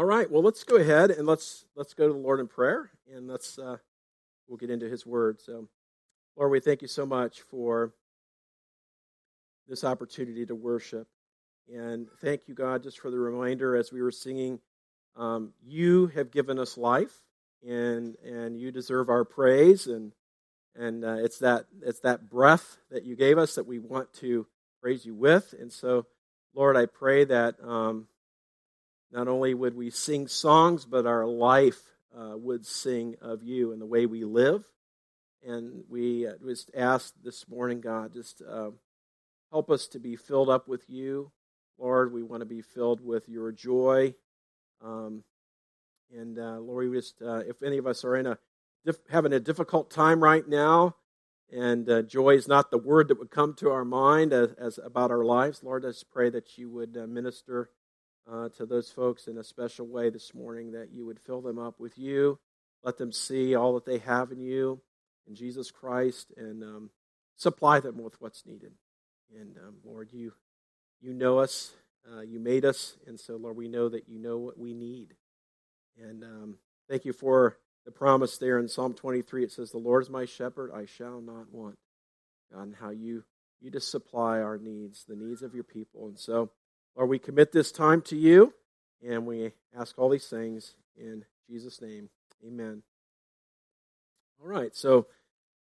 All right. Well, let's go ahead and let's let's go to the Lord in prayer, and let's uh, we'll get into His Word. So, Lord, we thank you so much for this opportunity to worship, and thank you, God, just for the reminder as we were singing. Um, you have given us life, and and you deserve our praise, and and uh, it's that it's that breath that you gave us that we want to praise you with, and so, Lord, I pray that. Um, not only would we sing songs, but our life uh, would sing of you and the way we live. And we uh, just ask this morning, God, just uh, help us to be filled up with you. Lord, we want to be filled with your joy. Um, and uh, Lord, we just, uh, if any of us are in a having a difficult time right now, and uh, joy is not the word that would come to our mind as, as about our lives, Lord, I just pray that you would minister uh, to those folks in a special way this morning, that you would fill them up with you. Let them see all that they have in you, in Jesus Christ, and um, supply them with what's needed. And um, Lord, you you know us, uh, you made us, and so Lord, we know that you know what we need. And um, thank you for the promise there in Psalm 23. It says, "The Lord is my shepherd; I shall not want." God, and how you you just supply our needs, the needs of your people, and so. Lord, we commit this time to you, and we ask all these things in Jesus' name. Amen. All right, so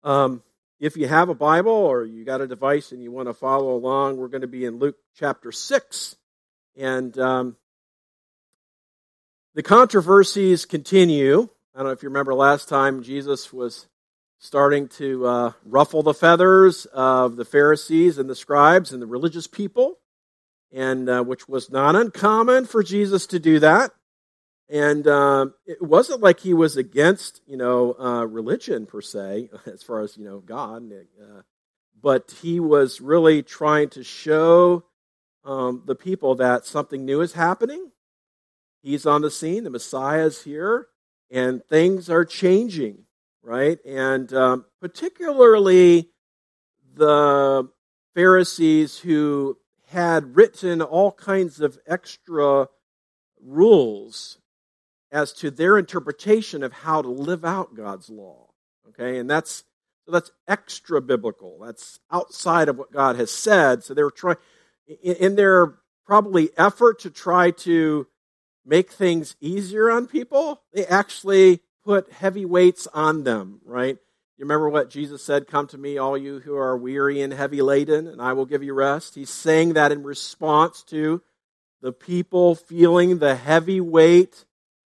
um, if you have a Bible or you got a device and you want to follow along, we're going to be in Luke chapter 6. And um, the controversies continue. I don't know if you remember last time Jesus was starting to uh, ruffle the feathers of the Pharisees and the scribes and the religious people and uh, which was not uncommon for Jesus to do that. And uh, it wasn't like he was against, you know, uh, religion per se, as far as you know, God. Uh, but he was really trying to show um, the people that something new is happening. He's on the scene. The Messiah is here, and things are changing, right? And um, particularly the Pharisees who had written all kinds of extra rules as to their interpretation of how to live out God's law. Okay, and that's so that's extra biblical. That's outside of what God has said. So they were trying in their probably effort to try to make things easier on people. They actually put heavy weights on them, right? You remember what Jesus said, Come to me, all you who are weary and heavy laden, and I will give you rest? He's saying that in response to the people feeling the heavy weight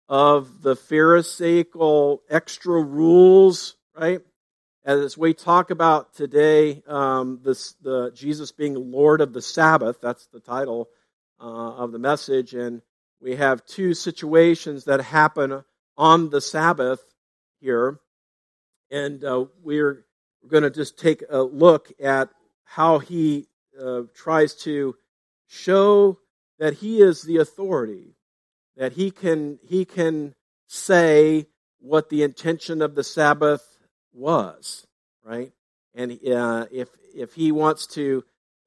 of the Pharisaical extra rules, right? As we talk about today, um, this, the Jesus being Lord of the Sabbath, that's the title uh, of the message, and we have two situations that happen on the Sabbath here and uh, we're going to just take a look at how he uh, tries to show that he is the authority, that he can he can say what the intention of the Sabbath was, right? And uh, if if he wants to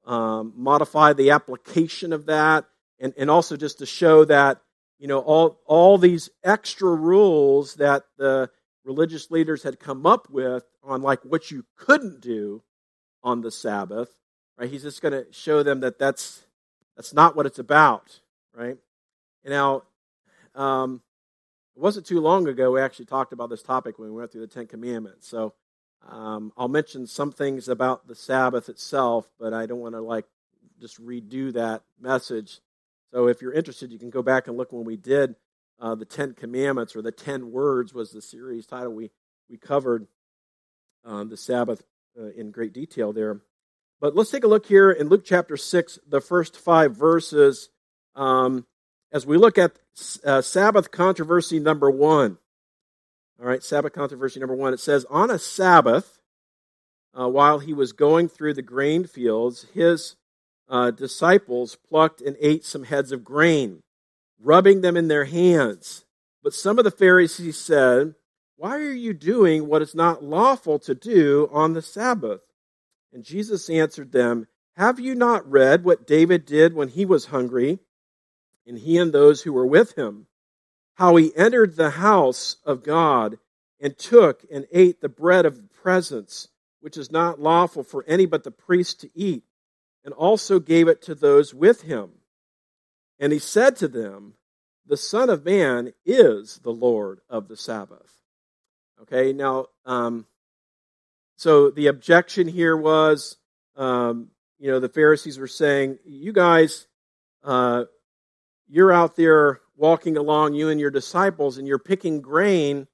um, modify the application of that, and, and also just to show that you know all all these extra rules that the religious leaders had come up with on like what you couldn't do on the Sabbath, right? He's just going to show them that that's that's not what it's about, right? And now, um, it wasn't too long ago we actually talked about this topic when we went through the Ten Commandments. So um, I'll mention some things about the Sabbath itself, but I don't want to like just redo that message. So if you're interested, you can go back and look when we did uh, the Ten Commandments or the Ten Words was the series title. We we covered um, the Sabbath uh, in great detail there. But let's take a look here in Luke chapter six, the first five verses, um, as we look at uh, Sabbath controversy number one. All right, Sabbath controversy number one. It says, on a Sabbath, uh, while he was going through the grain fields, his uh, disciples plucked and ate some heads of grain rubbing them in their hands. But some of the Pharisees said, Why are you doing what is not lawful to do on the Sabbath? And Jesus answered them, Have you not read what David did when he was hungry, and he and those who were with him, how he entered the house of God and took and ate the bread of the presence, which is not lawful for any but the priest to eat, and also gave it to those with him. And he said to them, The Son of Man is the Lord of the Sabbath. Okay, now, um, so the objection here was, um, you know, the Pharisees were saying, You guys, uh, you're out there walking along, you and your disciples, and you're picking grain,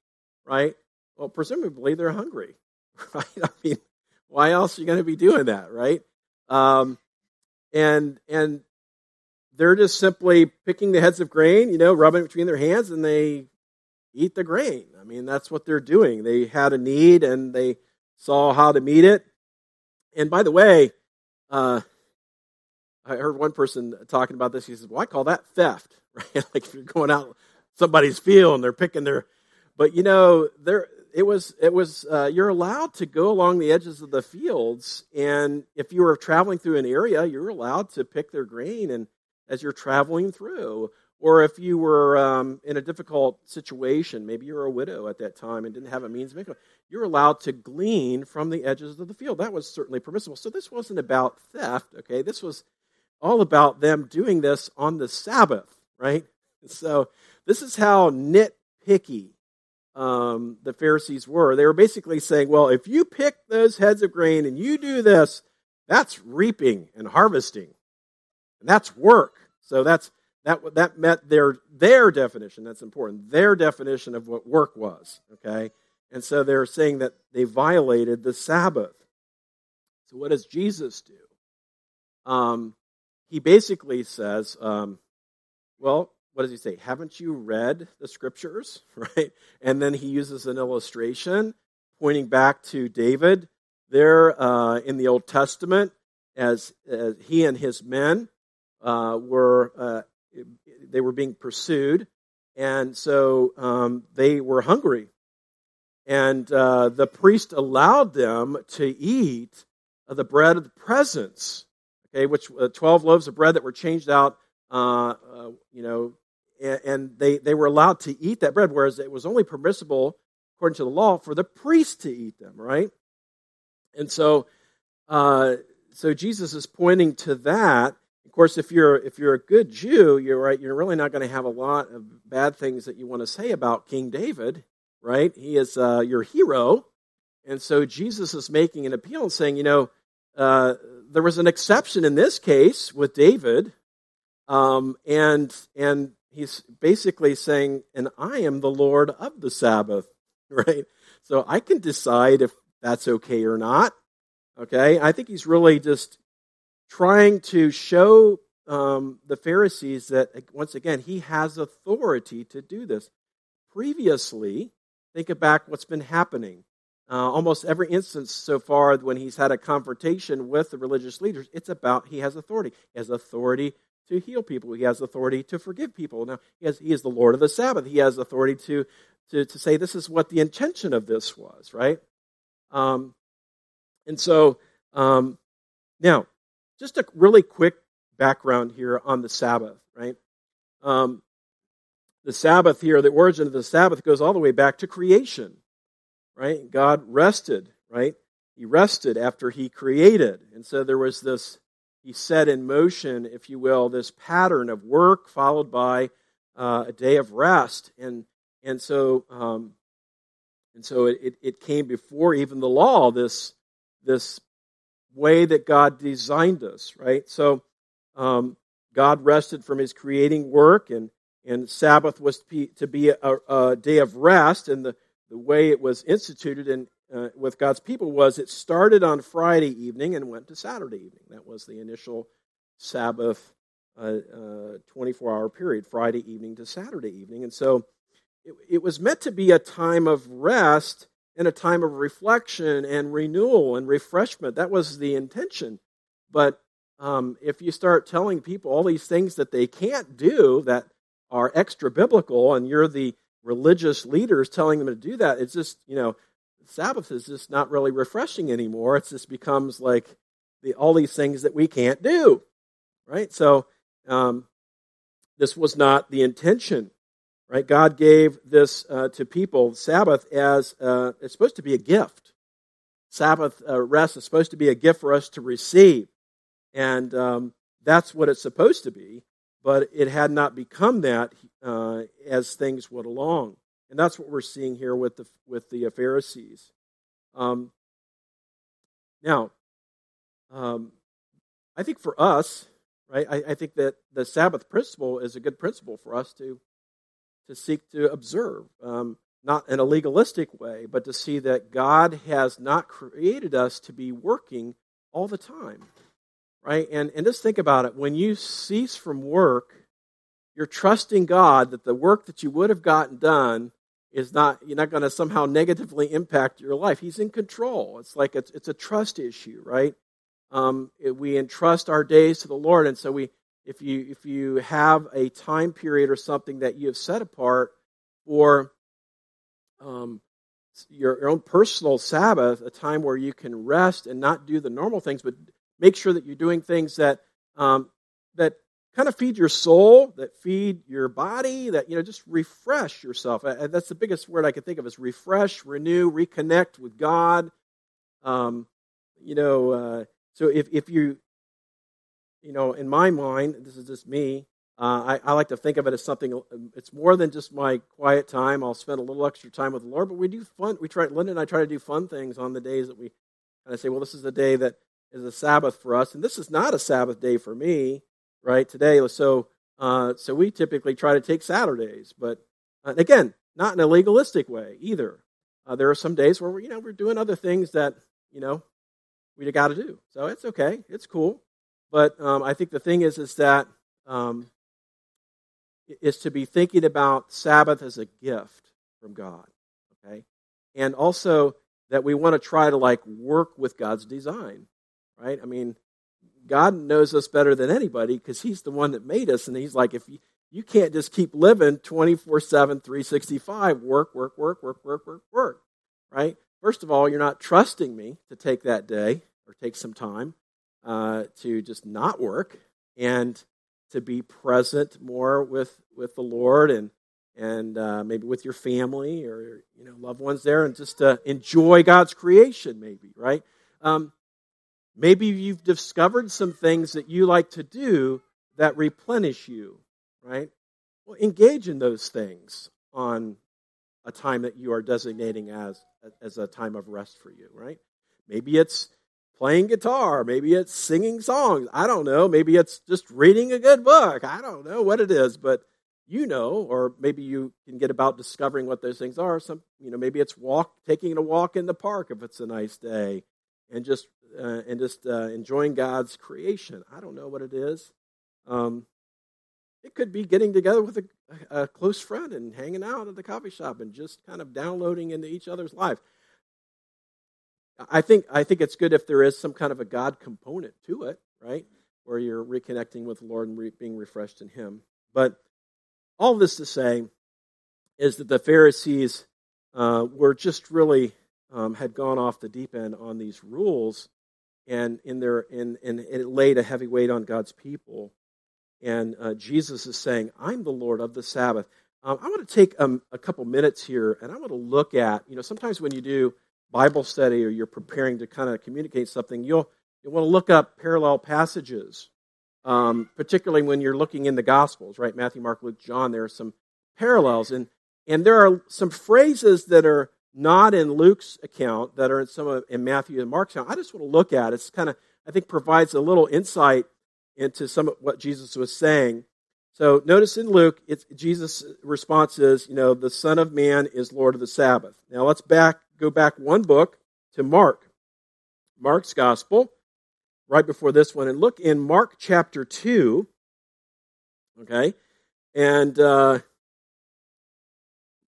right? Well, presumably they're hungry, right? I mean, why else are you going to be doing that, right? Um, and and they're just simply picking the heads of grain, you know, rubbing it between their hands, and they eat the grain. I mean, that's what they're doing. They had a need, and they saw how to meet it. And by the way, uh, I heard one person talking about this. He says, "Well, I call that theft, right? like if you're going out somebody's field and they're picking their, but you know, there it was it was uh, you're allowed to go along the edges of the fields, and if you were traveling through an area, you're allowed to pick their grain, and as you're traveling through." Or if you were um, in a difficult situation, maybe you were a widow at that time and didn't have a means of income, you're allowed to glean from the edges of the field. That was certainly permissible. So this wasn't about theft, okay? This was all about them doing this on the Sabbath, right? So this is how nitpicky um, the Pharisees were. They were basically saying, well, if you pick those heads of grain and you do this, that's reaping and harvesting, and that's work. So that's that that met their their definition. That's important. Their definition of what work was. Okay, and so they're saying that they violated the Sabbath. So what does Jesus do? Um, he basically says, um, well, what does he say? Haven't you read the scriptures? Right? And then he uses an illustration pointing back to David there uh, in the Old Testament as, as he and his men uh, were uh, they were being pursued, and so um, they were hungry, and uh, the priest allowed them to eat the bread of the presence okay, which uh, 12 loaves of bread that were changed out, uh, uh, you know, and, and, they, they were allowed to eat that bread, whereas it was only permissible, according to the law, for the priest to eat them, right? And so, uh, so Jesus is pointing to that. Course, if you're if you're a good Jew, you're right. You're really not going to have a lot of bad things that you want to say about King David, right? He is uh, your hero, and so Jesus is making an appeal and saying, you know, uh, there was an exception in this case with David, um, and and he's basically saying, "And I am the Lord of the Sabbath," right? So I can decide if that's okay or not. Okay, I think he's really just trying to show um, the Pharisees that once again he has authority to do this. Previously, think back what's been happening uh, almost every instance so far when he's had a confrontation with the religious leaders, it's about he has authority. He has authority to heal people. He has authority to forgive people. Now, he, has, he is the Lord of the Sabbath. He has authority to, to, to say this is what the intention of this was, right? Um, and so, um, now, just a really quick background here on the Sabbath, right? Um, the Sabbath here, the origin of the Sabbath goes all the way back to creation right? God rested, right? He rested after he created. And so there was this, he set in motion, if you will, this pattern of work followed by uh, a day of rest. And, and so, um, and so it, it came before even the law, this, this way that God designed us, right? So um, God rested from his creating work, and, and Sabbath was to be, to be a, a day of rest. And the, the way it was instituted in, uh, with God's people was it started on Friday evening and went to Saturday evening. That was the initial Sabbath uh, uh, 24 hour period, Friday evening to Saturday evening. And so it, it was meant to be a time of rest and a time of reflection and renewal and refreshment. That was the intention. But um, if you start telling people all these things that they can't do that are extra biblical, and you're the religious leaders telling them to do that, it's just, you know, Sabbath is just not really refreshing anymore. It just becomes like the, all these things that we can't do, right? So um, this was not the intention, right? God gave this uh, to people, Sabbath, as uh, it's supposed to be a gift. Sabbath uh, rest is supposed to be a gift for us to receive. And um, that's what it's supposed to be, but it had not become that uh, as things went along. And that's what we're seeing here with the, with the Pharisees. Um, now, um, I think for us, right, I, I think that the Sabbath principle is a good principle for us to to seek to observe, um, not in a legalistic way, but to see that God has not created us to be working all the time, right? And, and just think about it. When you cease from work, you're trusting God that the work that you would have gotten done is not, you're not going to somehow negatively impact your life. He's in control. It's like it's, it's a trust issue, right? Um, we entrust our days to the Lord, and so we, if you if you have a time period or something that you have set apart for um, your, your own personal Sabbath, a time where you can rest and not do the normal things, but make sure that you're doing things that um, that kind of feed your soul, that feed your body, that you know just refresh yourself. That's the biggest word I can think of is refresh, renew, reconnect with God. Um, you know, uh, so if if you you know, in my mind, this is just me. Uh, I, I, like to think of it as something. It's more than just my quiet time. I'll spend a little extra time with the Lord, but we do fun. We try. Linda and I try to do fun things on the days that we kind of say, "Well, this is the day that is a Sabbath for us," and this is not a Sabbath day for me, right? Today, so uh, so we typically try to take Saturdays, but uh, again, not in a legalistic way either. Uh, there are some days where we're, you know we're doing other things that you know we got to do, so it's okay, it's cool. But um, I think the thing is, is that um, is to be thinking about Sabbath as a gift from God, okay, and also that we want to try to like work with God's design, right? I mean, God knows us better than anybody because He's the one that made us, and He's like, if you, you can't just keep living 24 7, 365, work, work, work, work, work, work, work, right? First of all, you're not trusting me to take that day or take some time uh, to just not work and to be present more with with the Lord and and uh, maybe with your family or you know loved ones there and just to enjoy God's creation maybe right? Um, maybe you've discovered some things that you like to do that replenish you right? Well engage in those things on a time that you are designating as as a time of rest for you right? Maybe it's playing guitar. Maybe it's singing songs. I don't know. Maybe it's just reading a good book. I don't know what it is, but you know, or maybe you can get about discovering what those things are. Some, you know, maybe it's walk, taking a walk in the park if it's a nice day, and just uh, and just uh, enjoying God's creation. I don't know what it is. Um, it could be getting together with a, a close friend and hanging out at the coffee shop and just kind of downloading into each other's life. I think I think it's good if there is some kind of a God component to it, right? Where you're reconnecting with the Lord and re- being refreshed in Him. But all this to say is that the Pharisees uh, were just really um, had gone off the deep end on these rules, and in their in and it laid a heavy weight on God's people. And uh, Jesus is saying, "I'm the Lord of the Sabbath." Um, I want to take um, a couple minutes here, and I want to look at you know sometimes when you do Bible study or you're preparing to kind of communicate something, you'll, you'll want to look up parallel passages, um, particularly when you're looking in the Gospels, right? Matthew, Mark, Luke, John, there are some parallels. And, and there are some phrases that are not in Luke's account that are in some of in Matthew and Mark's account. I just want to look at it. It's kind of, I think, provides a little insight into some of what Jesus was saying. So notice in Luke, Jesus' response is, you know, the Son of Man is Lord of the Sabbath. Now let's back go back one book to Mark, Mark's Gospel, right before this one, and look in Mark chapter 2. Okay? And uh,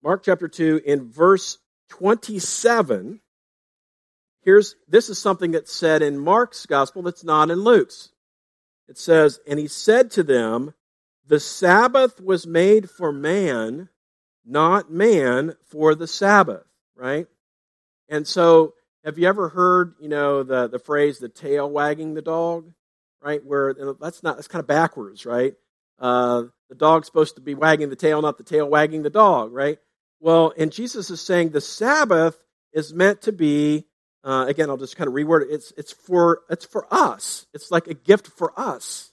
Mark chapter 2, in verse 27, here's this is something that's said in Mark's Gospel that's not in Luke's. It says, And he said to them, The Sabbath was made for man, not man for the Sabbath, right? And so, have you ever heard, you know, the, the phrase, the tail wagging the dog? Right? Where that's not, that's kind of backwards, right? uh, the dog's supposed to be wagging the tail, not the tail wagging the dog, right? Well, and Jesus is saying the Sabbath is meant to be. Uh, again, I'll just kind of reword it. It's it's for it's for us. It's like a gift for us.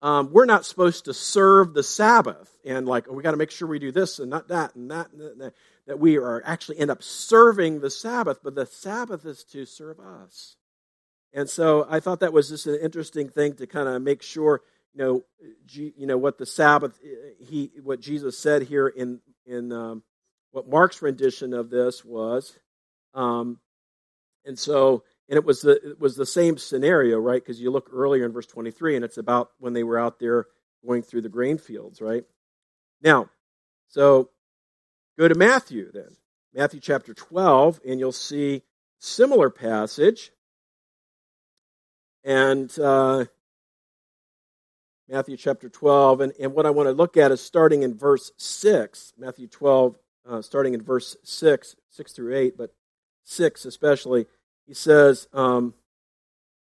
Um, we're not supposed to serve the Sabbath and like oh, we got to make sure we do this and not that and that, and that that we are actually end up serving the Sabbath, but the Sabbath is to serve us. And so I thought that was just an interesting thing to kind of make sure, you know, you know what the Sabbath he what Jesus said here in in um, what Mark's rendition of this was, um, and so and it was the it was the same scenario, right? Because you look earlier in verse twenty three, and it's about when they were out there going through the grain fields, right? Now, so go to Matthew then, Matthew chapter twelve, and you'll see similar passage and uh, Matthew chapter 12. And, and what I want to look at is starting in verse 6, Matthew 12, uh, starting in verse 6, 6 through 8, but 6 especially. He says, um,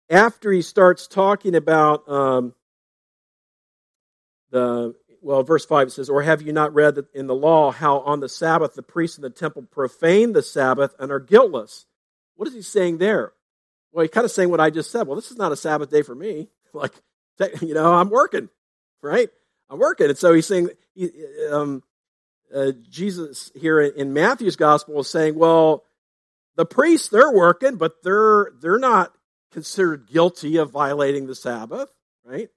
after he starts talking about um, the, well, verse 5 it says, Or have you not read in the law how on the Sabbath the priests in the temple profane the Sabbath and are guiltless? What is he saying there? Well, he's kind of saying what I just said. Well, this is not a Sabbath day for me. Like, you know, I'm working, right? I'm working. And so he's saying, um, uh, Jesus here in Matthew's gospel is saying, well, the priests, they're working, but they're, they're not considered guilty of violating the Sabbath, right?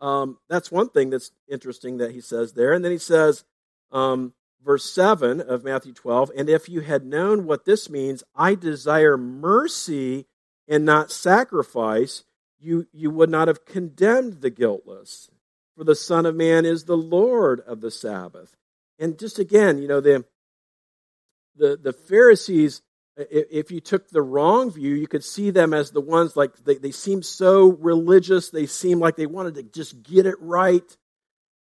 Um, that's one thing that's interesting that he says there. And then he says, um, verse 7 of Matthew 12, and if you had known what this means, I desire mercy and not sacrifice, you, you would not have condemned the guiltless. For the Son of Man is the Lord of the Sabbath. And just again, you know, the, the, the Pharisees, if you took the wrong view, you could see them as the ones like they, they seem so religious, they seem like they wanted to just get it right.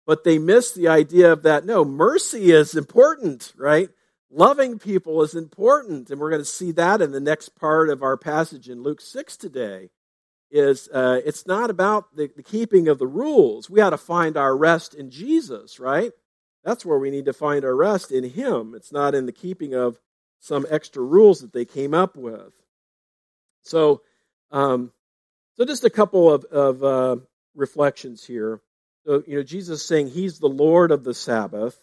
But they missed the idea of that. No, mercy is important, right? Loving people is important, and we're going to see that in the next part of our passage in Luke 6 today. Is uh, it's not about the, the keeping of the rules. We ought to find our rest in Jesus, right? That's where we need to find our rest in Him. It's not in the keeping of some extra rules that they came up with. So, um, so just a couple of, of uh, reflections here. So, you know, Jesus saying He's the Lord of the Sabbath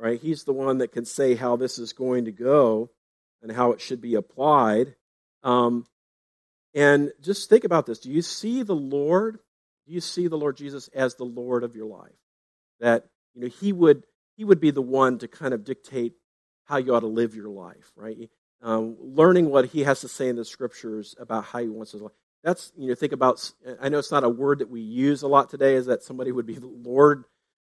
right? He's the one that can say how this is going to go and how it should be applied. Um, and just think about this. Do you see the Lord? Do you see the Lord Jesus as the Lord of your life? That you know He would He would be the one to kind of dictate how you ought to live your life, right? Um, learning what He has to say in the Scriptures about how He wants to live. That's you know think about. I know it's not a word that we use a lot today. Is that somebody would be Lord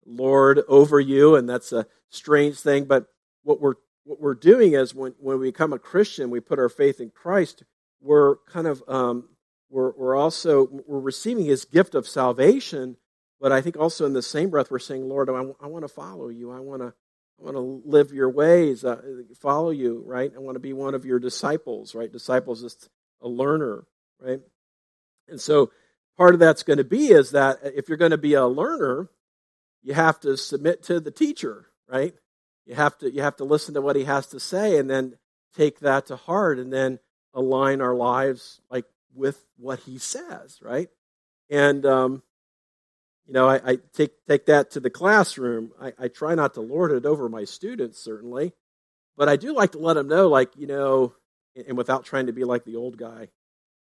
Lord over you, and that's a strange thing. But what we're what we're doing is when, when we become a Christian, we put our faith in Christ. We're kind of um, we're we're also we're receiving His gift of salvation. But I think also in the same breath, we're saying, Lord, I, I want to follow you. I want to I want to live your ways, uh, follow you, right? I want to be one of your disciples, right? Disciples is a learner, right? And so part of that's going to be is that if you're going to be a learner, you have to submit to the teacher, right? You have to you have to listen to what he has to say and then take that to heart and then align our lives like with what he says, right? And um, you know, I, I, take take that to the classroom. I, I try not to lord it over my students, certainly, but I do like to let them know, like you know, and without trying to be like the old guy,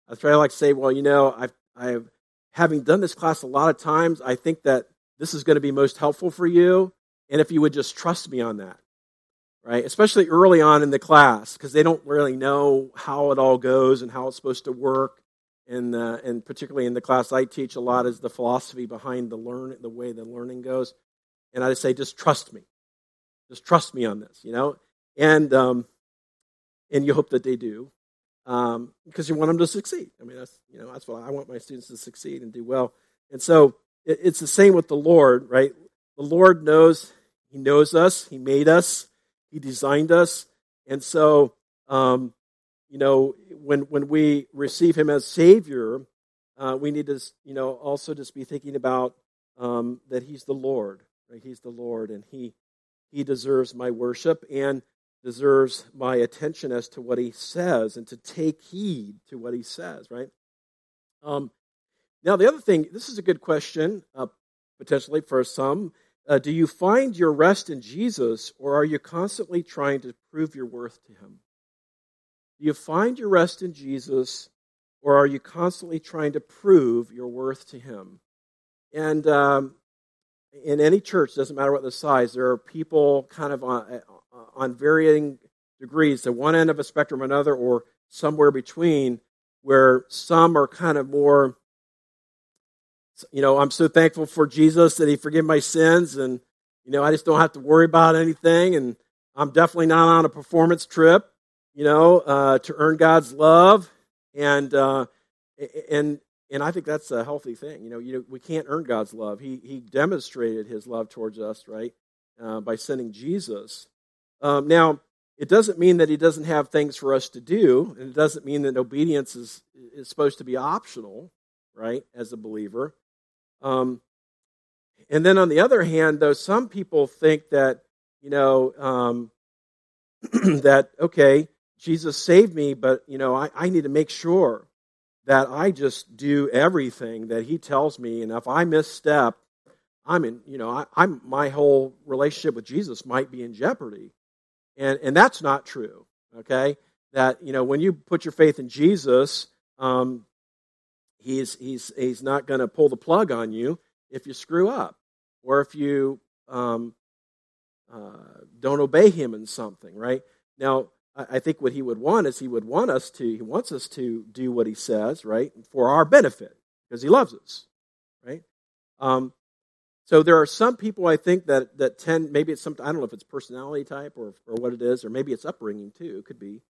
I try to like say, well, you know, I've I've having done this class a lot of times, I think that this is going to be most helpful for you. And if you would just trust me on that, right? Especially early on in the class, because they don't really know how it all goes and how it's supposed to work. And, and particularly in the class I teach, a lot is the philosophy behind the learn the way the learning goes. And I just say, just trust me, just trust me on this, you know. And um, and you hope that they do, um, because you want them to succeed. I mean, that's you know that's what I want my students to succeed and do well. And so it's the same with the Lord, right? The Lord knows, He knows us, He made us, He designed us. And so, um, you know, when, when we receive Him as Savior, uh, we need to, you know, also just be thinking about um, that He's the Lord. Right? He's the Lord, and He He deserves my worship and deserves my attention as to what He says, and to take heed to what He says. Right. Um, now, the other thing. This is a good question, uh, potentially for some. Uh, do you find your rest in Jesus, or are you constantly trying to prove your worth to Him? Do you find your rest in Jesus, or are you constantly trying to prove your worth to Him? And um, in any church, doesn't matter what the size, there are people kind of on, uh, on varying degrees, to one end of a spectrum or another, or somewhere between, where some are kind of more, you know, I'm so thankful for Jesus that He forgave my sins, and you know, I just don't have to worry about anything, and I'm definitely not on a performance trip, you know, uh, to earn God's love, and uh, and and I think that's a healthy thing. You know, you know, we can't earn God's love. He He demonstrated His love towards us, right, uh, by sending Jesus. Um, now, it doesn't mean that He doesn't have things for us to do, and it doesn't mean that obedience is is supposed to be optional, right, as a believer. Um, and then on the other hand, though, some people think that you know um, that okay, Jesus saved me, but you know I, I need to make sure that I just do everything that he tells me, and if I misstep, I'm in, you know, I, I'm my whole relationship with Jesus might be in jeopardy, and and that's not true. Okay, that you know when you put your faith in Jesus, um, he's he's he's not going to pull the plug on you if you screw up or if you um, uh, don't obey him in something. Right now, I think what he would want is he would want us to, he wants us to do what he says, right, for our benefit, because he loves us, right? Um, so there are some people I think that, that tend, maybe it's some, I don't know if it's personality type or, or what it is, or maybe it's upbringing too, it could be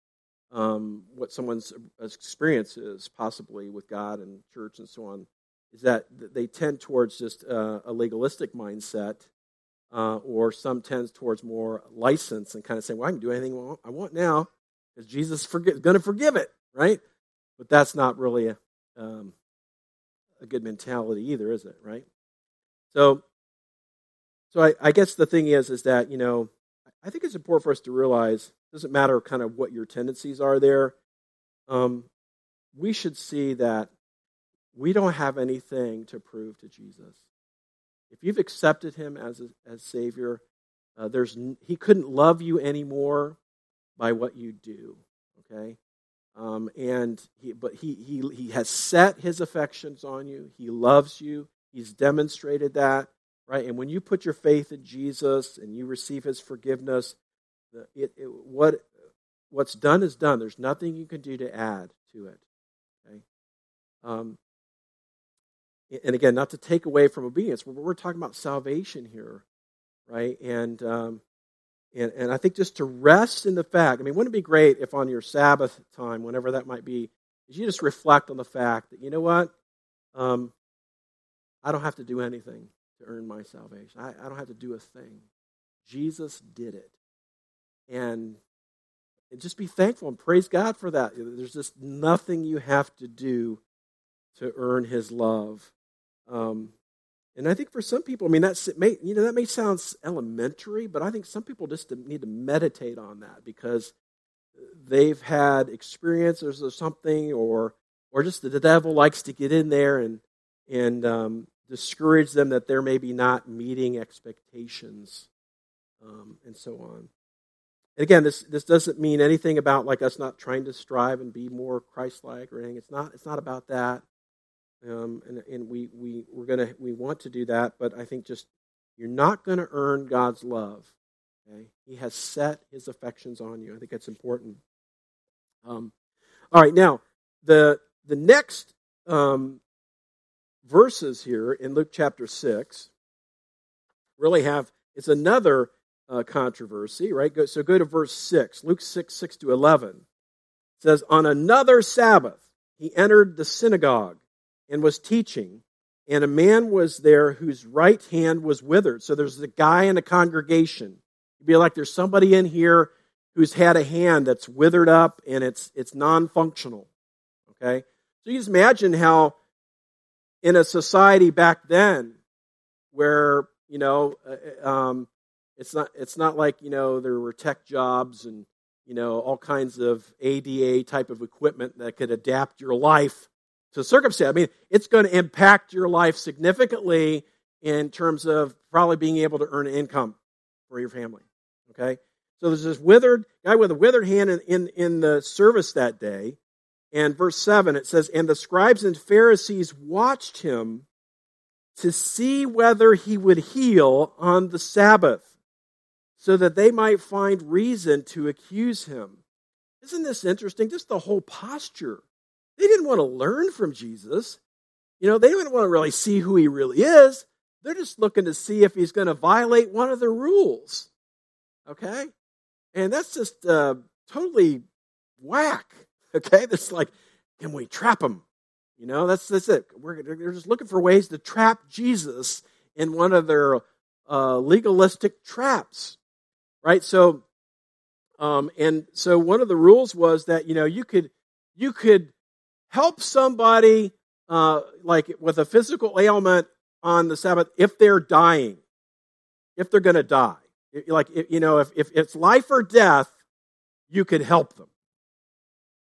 um, what someone's experience is possibly with God and church and so on, is that they tend towards just uh, a legalistic mindset uh, or some tends towards more license and kind of saying, well, I can do anything I want now because Jesus is going to forgive it, right? But that's not really a, um, a good mentality either, is it, right? So, so I, I guess the thing is, is that, you know, I think it's important for us to realize it doesn't matter kind of what your tendencies are there. Um, we should see that we don't have anything to prove to Jesus. If you've accepted him as, a, as Savior, uh, there's, he couldn't love you anymore by what you do, okay? Um, and he, but he, he, he has set his affections on you. He loves you. He's demonstrated that, right? And when you put your faith in Jesus and you receive his forgiveness, it, it, what, what's done is done. There's nothing you can do to add to it. Okay? Um, and again, not to take away from obedience, but we're talking about salvation here, right? And um, and and I think just to rest in the fact. I mean, wouldn't it be great if on your Sabbath time, whenever that might be, you just reflect on the fact that you know what, um, I don't have to do anything to earn my salvation. I, I don't have to do a thing. Jesus did it, and and just be thankful and praise God for that. There's just nothing you have to do to earn His love. Um, and I think for some people, I mean, that's may, you know that may sound elementary, but I think some people just need to meditate on that because they've had experiences or something, or or just the devil likes to get in there and and um, discourage them that they're maybe not meeting expectations, um, and so on. And again, this this doesn't mean anything about like us not trying to strive and be more Christ-like or anything. It's not it's not about that. Um, and, and we, we, we're gonna, we want to do that, but I think just you're not going to earn God's love. Okay? He has set his affections on you. I think that's important. Um, all right, now, the, the next um, verses here in Luke chapter 6 really have, it's another uh, controversy, right? So go to verse 6, Luke 6, 6 to 11. It says, On another Sabbath, he entered the synagogue and was teaching, and a man was there whose right hand was withered. So there's a guy in a congregation. It'd be like there's somebody in here who's had a hand that's withered up and it's it's non-functional. Okay? So you just imagine how in a society back then where you know uh, um, it's not it's not like you know there were tech jobs and you know all kinds of ADA type of equipment that could adapt your life to circumstance. I mean, it's going to impact your life significantly in terms of probably being able to earn income for your family. Okay, so there's this withered guy with a withered hand in, in, in the service that day. And verse 7, it says, And the scribes and Pharisees watched him to see whether he would heal on the Sabbath, so that they might find reason to accuse him. Isn't this interesting? Just the whole posture. They didn't want to learn from Jesus. You know, they didn't want to really see who he really is. They're just looking to see if he's going to violate one of the rules. Okay? And that's just uh, totally whack. Okay? That's like, can we trap him? You know, that's, that's it. We're, they're just looking for ways to trap Jesus in one of their uh, legalistic traps. Right? So, um, and so one of the rules was that, you know, you could, you could help somebody uh, like with a physical ailment on the Sabbath if they're dying, if they're going to die. Like, you know, if, if it's life or death, you could help them.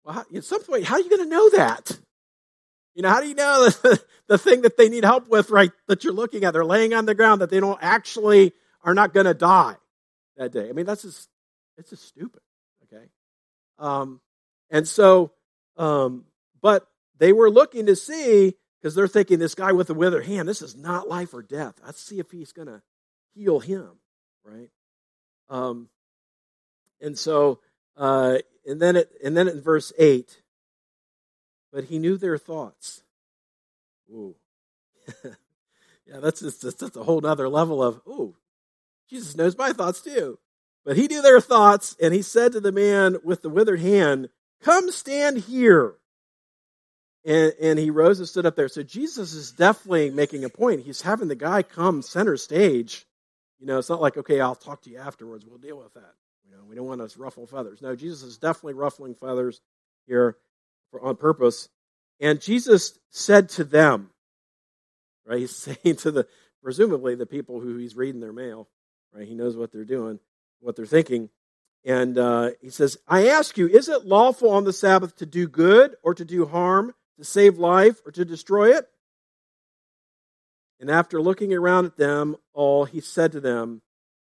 Well, how, at some point, how are you going to know that? You know, how do you know the, the thing that they need help with, right, that you're looking at? They're laying on the ground that they don't actually are not going to die that day. I mean, that's just, it's just stupid, okay? Um, and so, um, but they were looking to see, because they're thinking this guy with the withered hand, this is not life or death. Let's see if he's going to heal him, right? Um, and so, uh, and then it, and then in verse eight, but he knew their thoughts. Ooh, yeah, that's just that's a whole other level of ooh, Jesus knows my thoughts too. But he knew their thoughts, and he said to the man with the withered hand, "Come stand here." And, and he rose and stood up there. So Jesus is definitely making a point. He's having the guy come center stage. You know, it's not like, okay, I'll talk to you afterwards. We'll deal with that. You know, we don't want to ruffle feathers. No, Jesus is definitely ruffling feathers here for, on purpose. And Jesus said to them, right? He's saying to the, presumably the people who he's reading their mail, right? He knows what they're doing, what they're thinking. And uh, he says, I ask you, is it lawful on the Sabbath to do good or to do harm, to save life or to destroy it? And after looking around at them all, he said to them,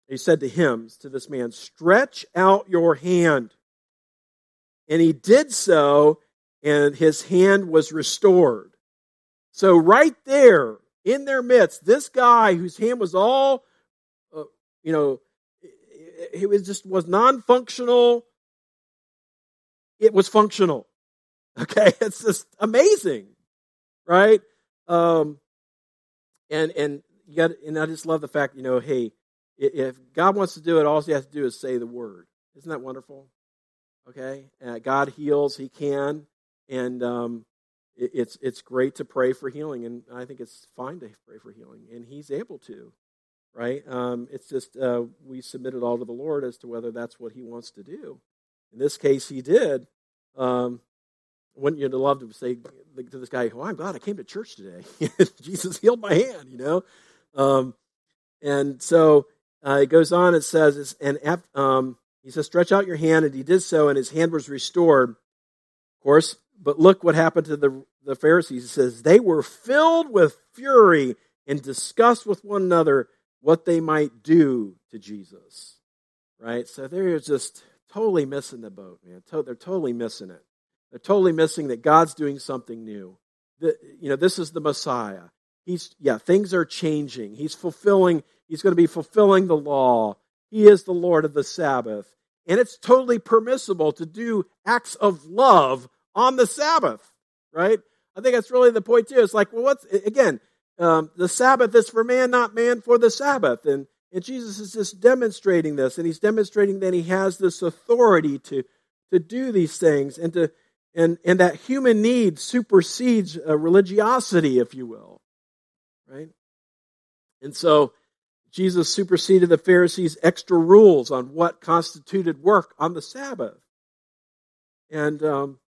he said to him, to this man, stretch out your hand. And he did so, and his hand was restored. So, right there in their midst, this guy whose hand was all, uh, you know, he was just was non-functional. It was functional. Okay, it's just amazing, right? Um, and and you got and I just love the fact you know, hey, if God wants to do it, all He has to do is say the word. Isn't that wonderful? Okay, uh, God heals; He can, and um, it, it's it's great to pray for healing, and I think it's fine to pray for healing, and He's able to, right? Um, it's just uh, we submit it all to the Lord as to whether that's what He wants to do. In this case, He did. Um, wouldn't you love to say to this guy, "Well, I'm glad I came to church today. Jesus healed my hand," you know. Um, and so uh, it goes on. It says, "And um, he says, stretch out your hand," and he did so, and his hand was restored. Of course, but look what happened to the the Pharisees. He says they were filled with fury and discussed with one another what they might do to Jesus. Right. So they're just totally missing the boat, man. They're totally missing it. They're totally missing that God's doing something new. The, you know, this is the Messiah. He's, yeah, things are changing. He's fulfilling, he's going to be fulfilling the law. He is the Lord of the Sabbath. And it's totally permissible to do acts of love on the Sabbath, right? I think that's really the point too. It's like, well, what's, again, um, the Sabbath is for man, not man for the Sabbath. And, and Jesus is just demonstrating this, and he's demonstrating that he has this authority to, to do these things and to, and, and that human need supersedes uh, religiosity, if you will. Right? And so Jesus superseded the Pharisees' extra rules on what constituted work on the Sabbath. And um,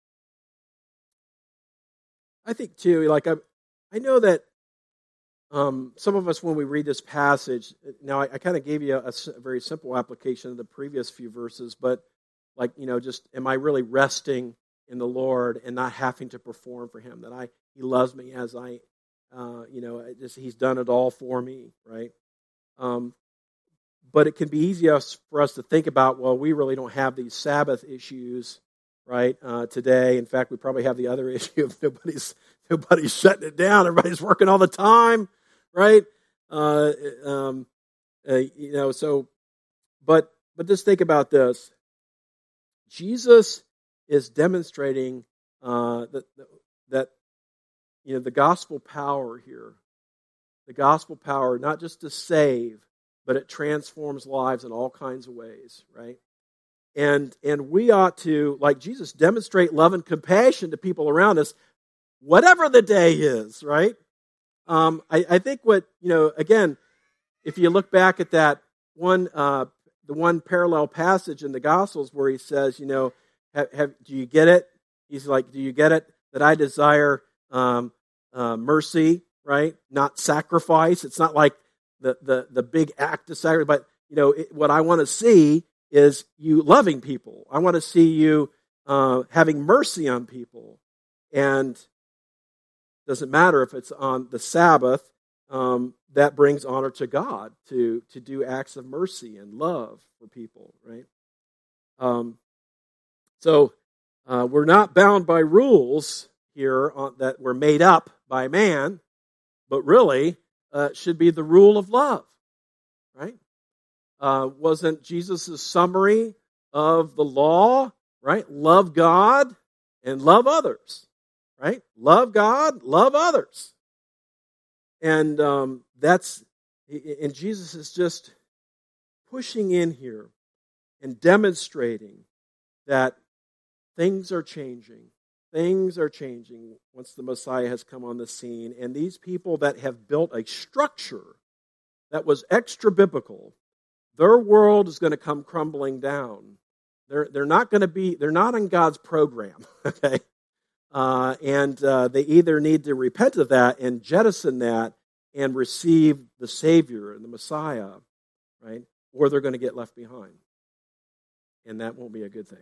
I think, too, like I, I know that um, some of us, when we read this passage, now I, I kind of gave you a, a, very simple application of the previous few verses, but like, you know, just am I really resting in the Lord and not having to perform for Him? That I He loves me as I, uh, you know, just He's done it all for me, right? Um, but it can be easy for us to think about, well, we really don't have these Sabbath issues, right? Uh, today, in fact, we probably have the other issue of nobody's nobody's shutting it down. Everybody's working all the time right? Uh, um, uh, you know, so, but but just think about this. Jesus is demonstrating uh, that that you know the gospel power here, the gospel power not just to save, but it transforms lives in all kinds of ways, right? And and we ought to, like Jesus, demonstrate love and compassion to people around us, whatever the day is, right? Um, I, I, think what, you know, again, if you look back at that one, uh, the one parallel passage in the Gospels where he says, you know, have, have, do you get it? He's like, do you get it? That I desire um, uh, mercy, right? Not sacrifice. It's not like the, the, the big act of sacrifice, but, you know, it, what I want to see is you loving people. I want to see you uh, having mercy on people. And doesn't matter if it's on the Sabbath, um, that brings honor to God to, to do acts of mercy and love for people, right? Um, so uh, we're not bound by rules here on, that were made up by man, but really uh, should be the rule of love, right? Uh, wasn't Jesus' summary of the law, right? Love God and love others right? Love God, love others. And um, that's, and Jesus is just pushing in here and demonstrating that things are changing. Things are changing once the Messiah has come on the scene. And these people that have built a structure that was extra biblical, their world is going to come crumbling down. They're, they're not going to be, they're not on God's program, okay? Uh, and uh, they either need to repent of that and jettison that and receive the Savior and the Messiah, right? Or they're going to get left behind. And that won't be a good thing.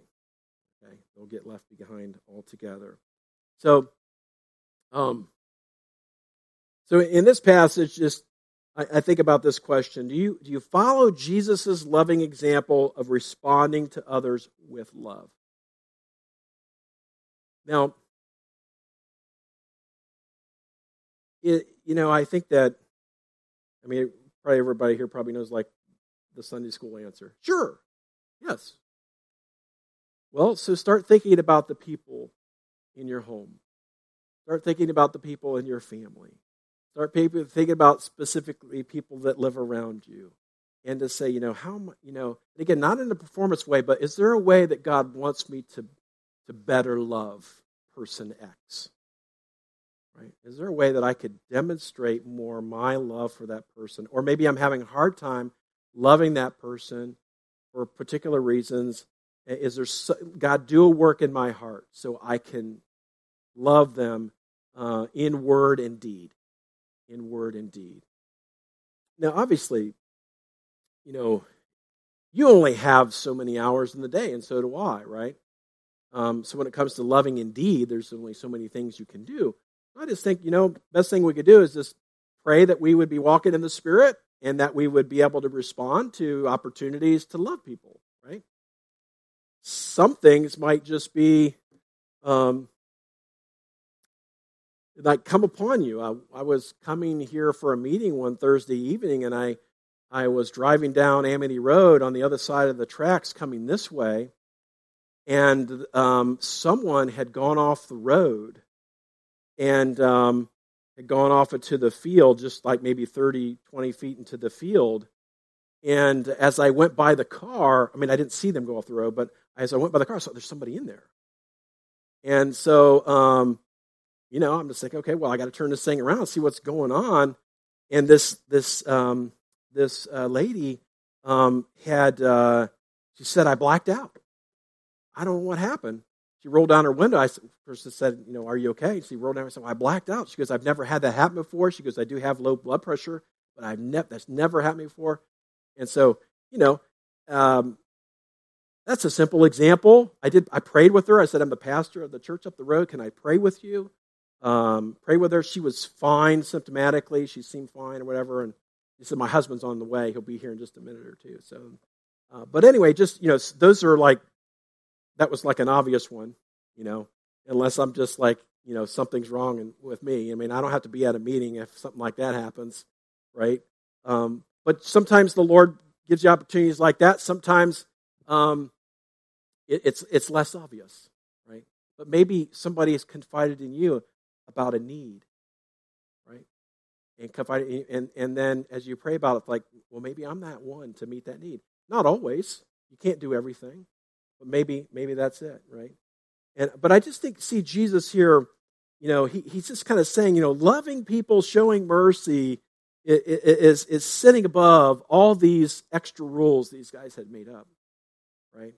Okay? They'll get left behind altogether. So, um, so in this passage, just I, I think about this question: Do you do you follow Jesus' loving example of responding to others with love? Now, it, you know, I think that, I mean, probably everybody here probably knows like the Sunday school answer. Sure. Yes. Well, so start thinking about the people in your home. Start thinking about the people in your family. Start thinking about specifically people that live around you. And to say, you know, how, you know, again, not in a performance way, but is there a way that God wants me to, to better love person X? Right? Is there a way that I could demonstrate more my love for that person? Or maybe I'm having a hard time loving that person for particular reasons. Is there so, God do a work in my heart so I can love them uh, in word and deed, in word and deed. Now, obviously, you know, you only have so many hours in the day, and so do I, right? Um, so when it comes to loving in deed, there's only so many things you can do. I just think, you know, best thing we could do is just pray that we would be walking in the Spirit and that we would be able to respond to opportunities to love people? Some things might just be um, like come upon you. I, I was coming here for a meeting one Thursday evening and I, I was driving down Amity Road on the other side of the tracks coming this way, and um, someone had gone off the road and um, had gone off into the field, just like maybe 30, 20 feet into the field. And as I went by the car, I mean, I didn't see them go off the road, but as I went by the car, I saw there's somebody in there. And so, um, you know, I'm just like, okay, well, I got to turn this thing around see what's going on. And this this um, this uh, lady um, had uh, she said I blacked out. I don't know what happened. she rolled down her window. I first said, you know, are you okay? She rolled down. I said, well, I blacked out. She goes, I've never had that happen before. She goes, I do have low blood pressure, but I've never that's never happened before. And so, you know, um, that's a simple example. I did. I prayed with her. I said, I'm the pastor of the church up the road. Can I pray with you? Um, pray with her. She was fine symptomatically. She seemed fine or whatever. And he said, my husband's on the way. He'll be here in just a minute or two. So, uh, but anyway, just you know, those are like that was like an obvious one, you know, unless I'm just like, you know, something's wrong with me. I mean, I don't have to be at a meeting if something like that happens, right? Um, but sometimes the Lord gives you opportunities like that. Sometimes um, it, it's it's less obvious, right? But maybe somebody has confided in you about a need, right? And confided, and and then as you pray about it, like, well, maybe I'm that one to meet that need. Not always. You can't do everything, but maybe maybe that's it, right? And but I just think see Jesus here, you know, he, he's just kind of saying, you know, loving people, showing mercy is is sitting above all these extra rules these guys had made up, right?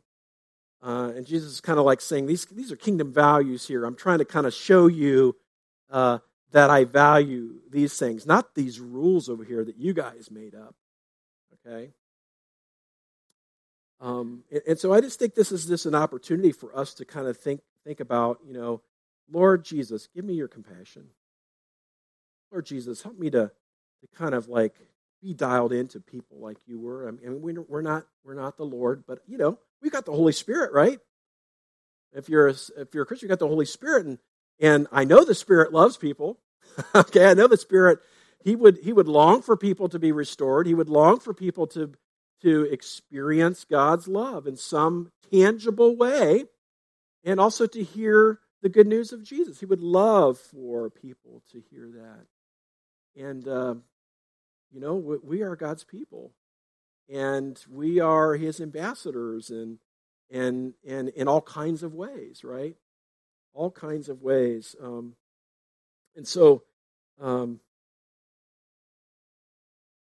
Uh, and Jesus is kind of like saying these these are kingdom values here. I'm trying to kind of show you uh, that I value these things, not these rules over here that you guys made up. Okay. Um, and, and, so I just think this is just an opportunity for us to kind of think think about, you know, Lord Jesus, give me your compassion. Lord Jesus, help me to to kind of like be dialed into people like you were. I mean, we're not we're not the Lord, but you know, we got the Holy Spirit, right? If you're a, if you're a Christian, you got the Holy Spirit, and and I know the Spirit loves people. okay, I know the Spirit. He would he would long for people to be restored. He would long for people to to experience God's love in some tangible way and also to hear the good news of Jesus. He would love for people to hear that. And, uh, you know, we are God's people. And we are his ambassadors and, and, and in all kinds of ways, right? All kinds of ways. Um, and so, um,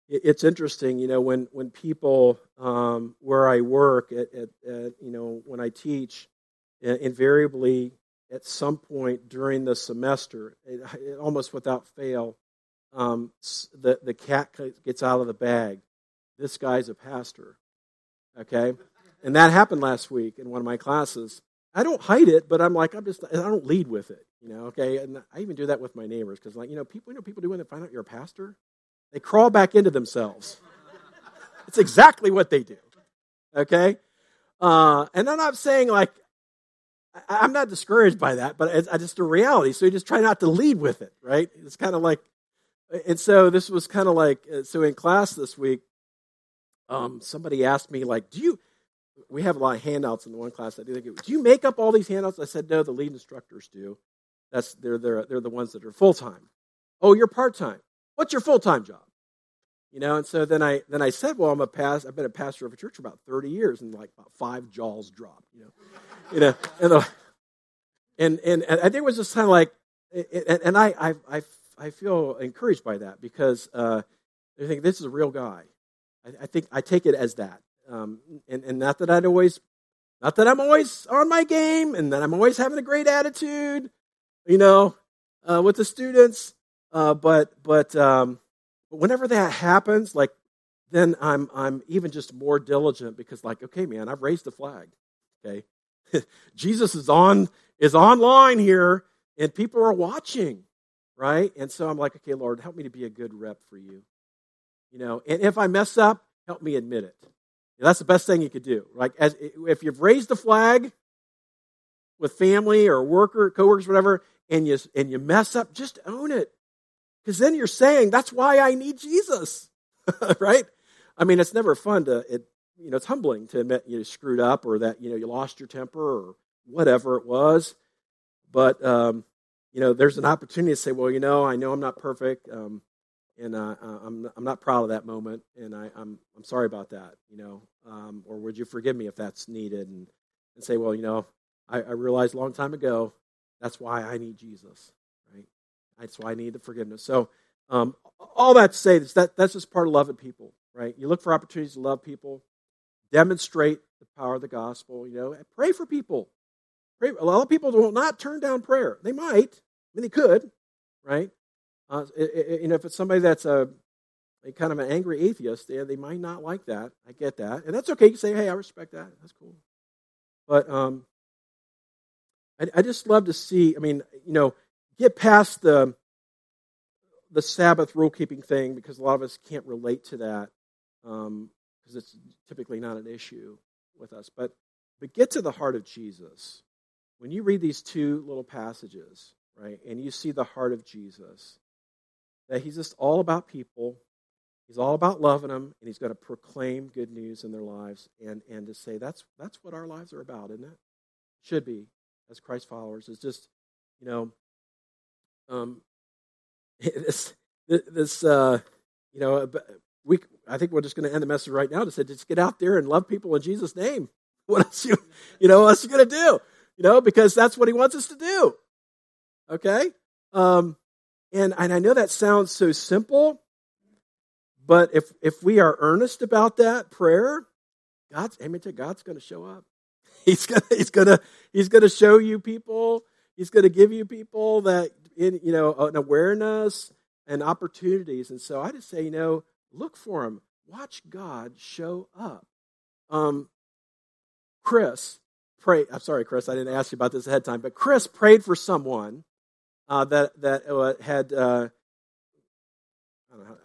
it's interesting, you know, when when people um, where I work at, at, at, you know when I teach, invariably at some point during the semester, it, it, almost without fail, um, the the cat gets out of the bag. This guy's a pastor, okay, and that happened last week in one of my classes. I don't hide it, but I'm like I'm just I don't lead with it, you know. Okay, and I even do that with my neighbors because like you know people you know people do when they find out you're a pastor they crawl back into themselves. It's exactly what they do. Okay? Uh, and I'm not saying like, I, am not discouraged by that, but it's, just a reality. So you just try not to lead with it, right? It's kind of like, and so this was kind of like, uh, so in class this week, um, somebody asked me, like, do you, we have a lot of handouts in the one class I do. Do you make up all these handouts? I said, no, the lead instructors do. That's, they're, they're, they're the ones that are full time. Oh, you're part time. What's your full time job? You know, and so then I then I said, well, I'm a past. I've been a pastor of a church for about 30 years, and like about five jaws dropped. You know, you know, and the, and, and and I think it was just kind of like, and, and I, I I I feel encouraged by that because uh, I think this is a real guy. I, I think I take it as that, um, and and not that I'd always, not that I'm always on my game, and that I'm always having a great attitude, you know, uh, with the students. Uh, but but um, whenever that happens, like then I'm I'm even just more diligent because like okay, man, I've raised the flag. Okay, Jesus is on is online here, and people are watching, right? And so I'm like, okay, Lord, help me to be a good rep for you. You know, and if I mess up, help me admit it. That's the best thing you could do. Like, as if you've raised the flag with family or worker, coworkers, whatever, and you and you mess up, just own it. Because then you're saying, that's why I need Jesus, right? I mean, it's never fun to, it, you know, it's humbling to admit you screwed up or that, you know, you lost your temper or whatever it was. But, um, you know, there's an opportunity to say, well, you know, I know I'm not perfect. Um, and uh, I'm, I'm not proud of that moment. And I, I'm, I'm sorry about that, you know, um, or would you forgive me if that's needed? And, and say, well, you know, I, I realized a long time ago, that's why I need Jesus. Right? That's why I need the forgiveness. So, um, all that to say that that's just part of loving people, right? You look for opportunities to love people, demonstrate the power of the gospel. You know, pray for people. Pray, a lot of people will not turn down prayer. They might. Mean, they could, right? Uh, it, it, you know, if it's somebody that's a, a kind of an angry atheist, they, they might not like that. I get that, and that's okay. You say, "Hey, I respect that. That's cool." But um, I, I just love to see. I mean, you know, get past the the Sabbath rule keeping thing because a lot of us can't relate to that because um, it's typically not an issue with us. But but get to the heart of Jesus. When you read these two little passages, right, and you see the heart of Jesus, that he's just all about people. He's all about loving them, and he's going to proclaim good news in their lives, and and to say that's that's what our lives are about, isn't it? Should be as Christ followers is just, you know, um, this this uh, you know we I think we're just going to end the message right now to say just get out there and love people in Jesus' name. What else you you know what else you going to do? You know because that's what He wants us to do. Okay, um, and and I know that sounds so simple, but if if we are earnest about that prayer, God's amen to God's going to show up. He's gonna he's gonna he's gonna show you people. He's gonna give you people that in you know an awareness and opportunities. And so I just say, you know, look for him. Watch God show up. Um, Chris pray. I'm sorry, Chris. I didn't ask you about this ahead of time, but Chris prayed for someone uh, that that uh, had. Uh,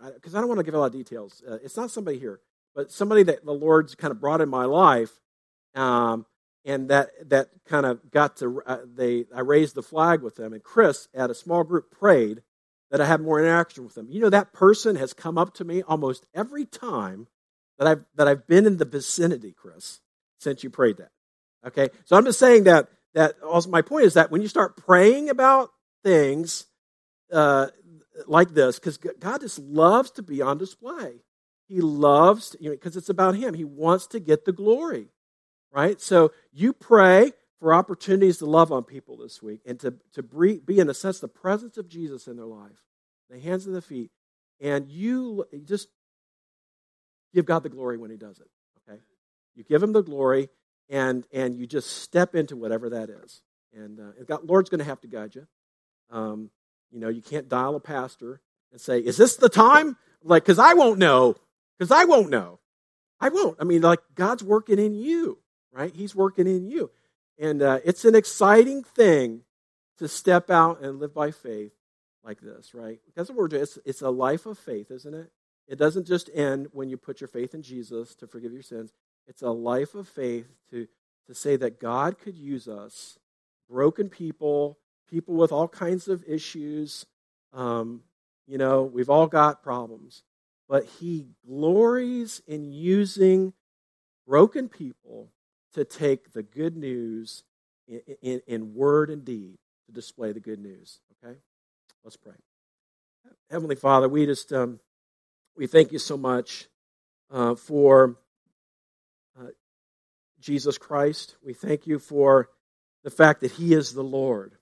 I because I, don't want to give a lot of details. Uh, it's not somebody here, but somebody that the Lord's kind of brought in my life, um, and that that kind of got to uh, they I raised the flag with them and Chris at a small group prayed that I had more interaction with them. You know that person has come up to me almost every time that I've that I've been in the vicinity, Chris, since you prayed that. Okay? So I'm just saying that that also my point is that when you start praying about things uh, like this cuz God just loves to be on display. He loves, you know, because it's about him. He wants to get the glory right? So you pray for opportunities to love on people this week and to, to be, in a sense, the presence of Jesus in their life, the hands and the feet. And you just give God the glory when He does it, okay? You give Him the glory and, and you just step into whatever that is. And, uh, and God, Lord's going to have to guide you. Um, you know, you can't dial a pastor and say, Is this the time? Like, because I won't know. Because I won't know. I won't. I mean, like, God's working in you right? He's working in you. And uh, it's an exciting thing to step out and live by faith like this, right? Because word it's, it's a life of faith, isn't it? It doesn't just end when you put your faith in Jesus to forgive your sins. It's a life of faith to, to say that God could use us, broken people, people with all kinds of issues. Um, you know, we've all got problems. But He glories in using broken people to take the good news in, in, in, word and deed to display the good news. Okay? Let's pray. Heavenly Father, we just um, we thank you so much uh, for uh, Jesus Christ. We thank you for the fact that He is the Lord.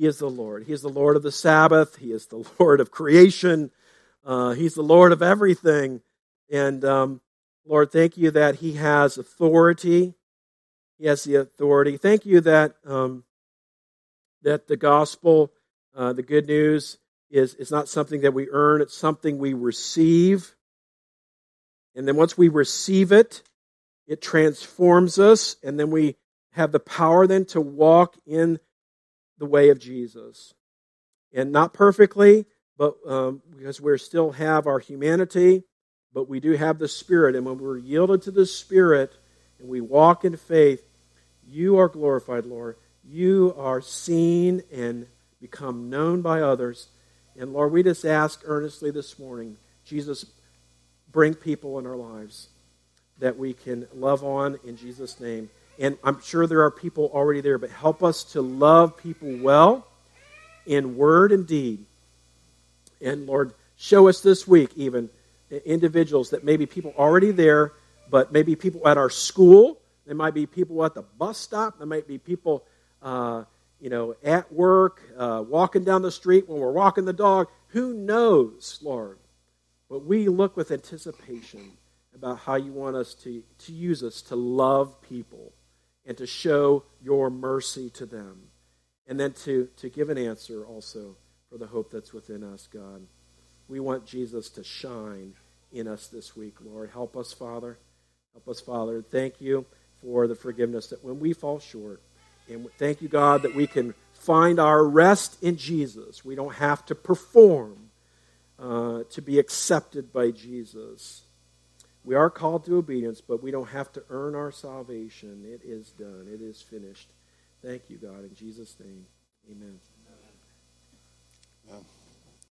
He is the Lord. He is the Lord of the Sabbath. He is the Lord of creation. Uh, he's the Lord of everything. And um, Lord, thank you that He has authority. He has the authority. Thank you that um, that the gospel, uh, the good news, is is not something that we earn. It's something we receive. And then once we receive it, it transforms us, and then we have the power then to walk in the way of Jesus. And not perfectly, but um, because we still have our humanity, but we do have the Spirit. And when we're yielded to the Spirit and we walk in faith, you are glorified, Lord. You are seen and become known by others. And Lord, we just ask earnestly this morning, Jesus, bring people in our lives that we can love on in Jesus' name. And I'm sure there are people already there, but help us to love people well in word and deed. And Lord, show us this week even individuals that maybe people already there, but maybe people at our school. There might be people at the bus stop. There might be people, uh, you know, at work, uh, walking down the street when we're walking the dog. Who knows, Lord? But we look with anticipation about how you want us to, to use us to love people and to show your mercy to them. And then to, to give an answer also for the hope that's within us, God. We want Jesus to shine in us this week, Lord. Help us, Father. Help us, Father. Thank you for the forgiveness that when we fall short, and thank you, God, that we can find our rest in Jesus. We don't have to perform uh, to be accepted by Jesus. We are called to obedience, but we don't have to earn our salvation. It is done, it is finished. Thank you, God. In Jesus' name, amen. amen.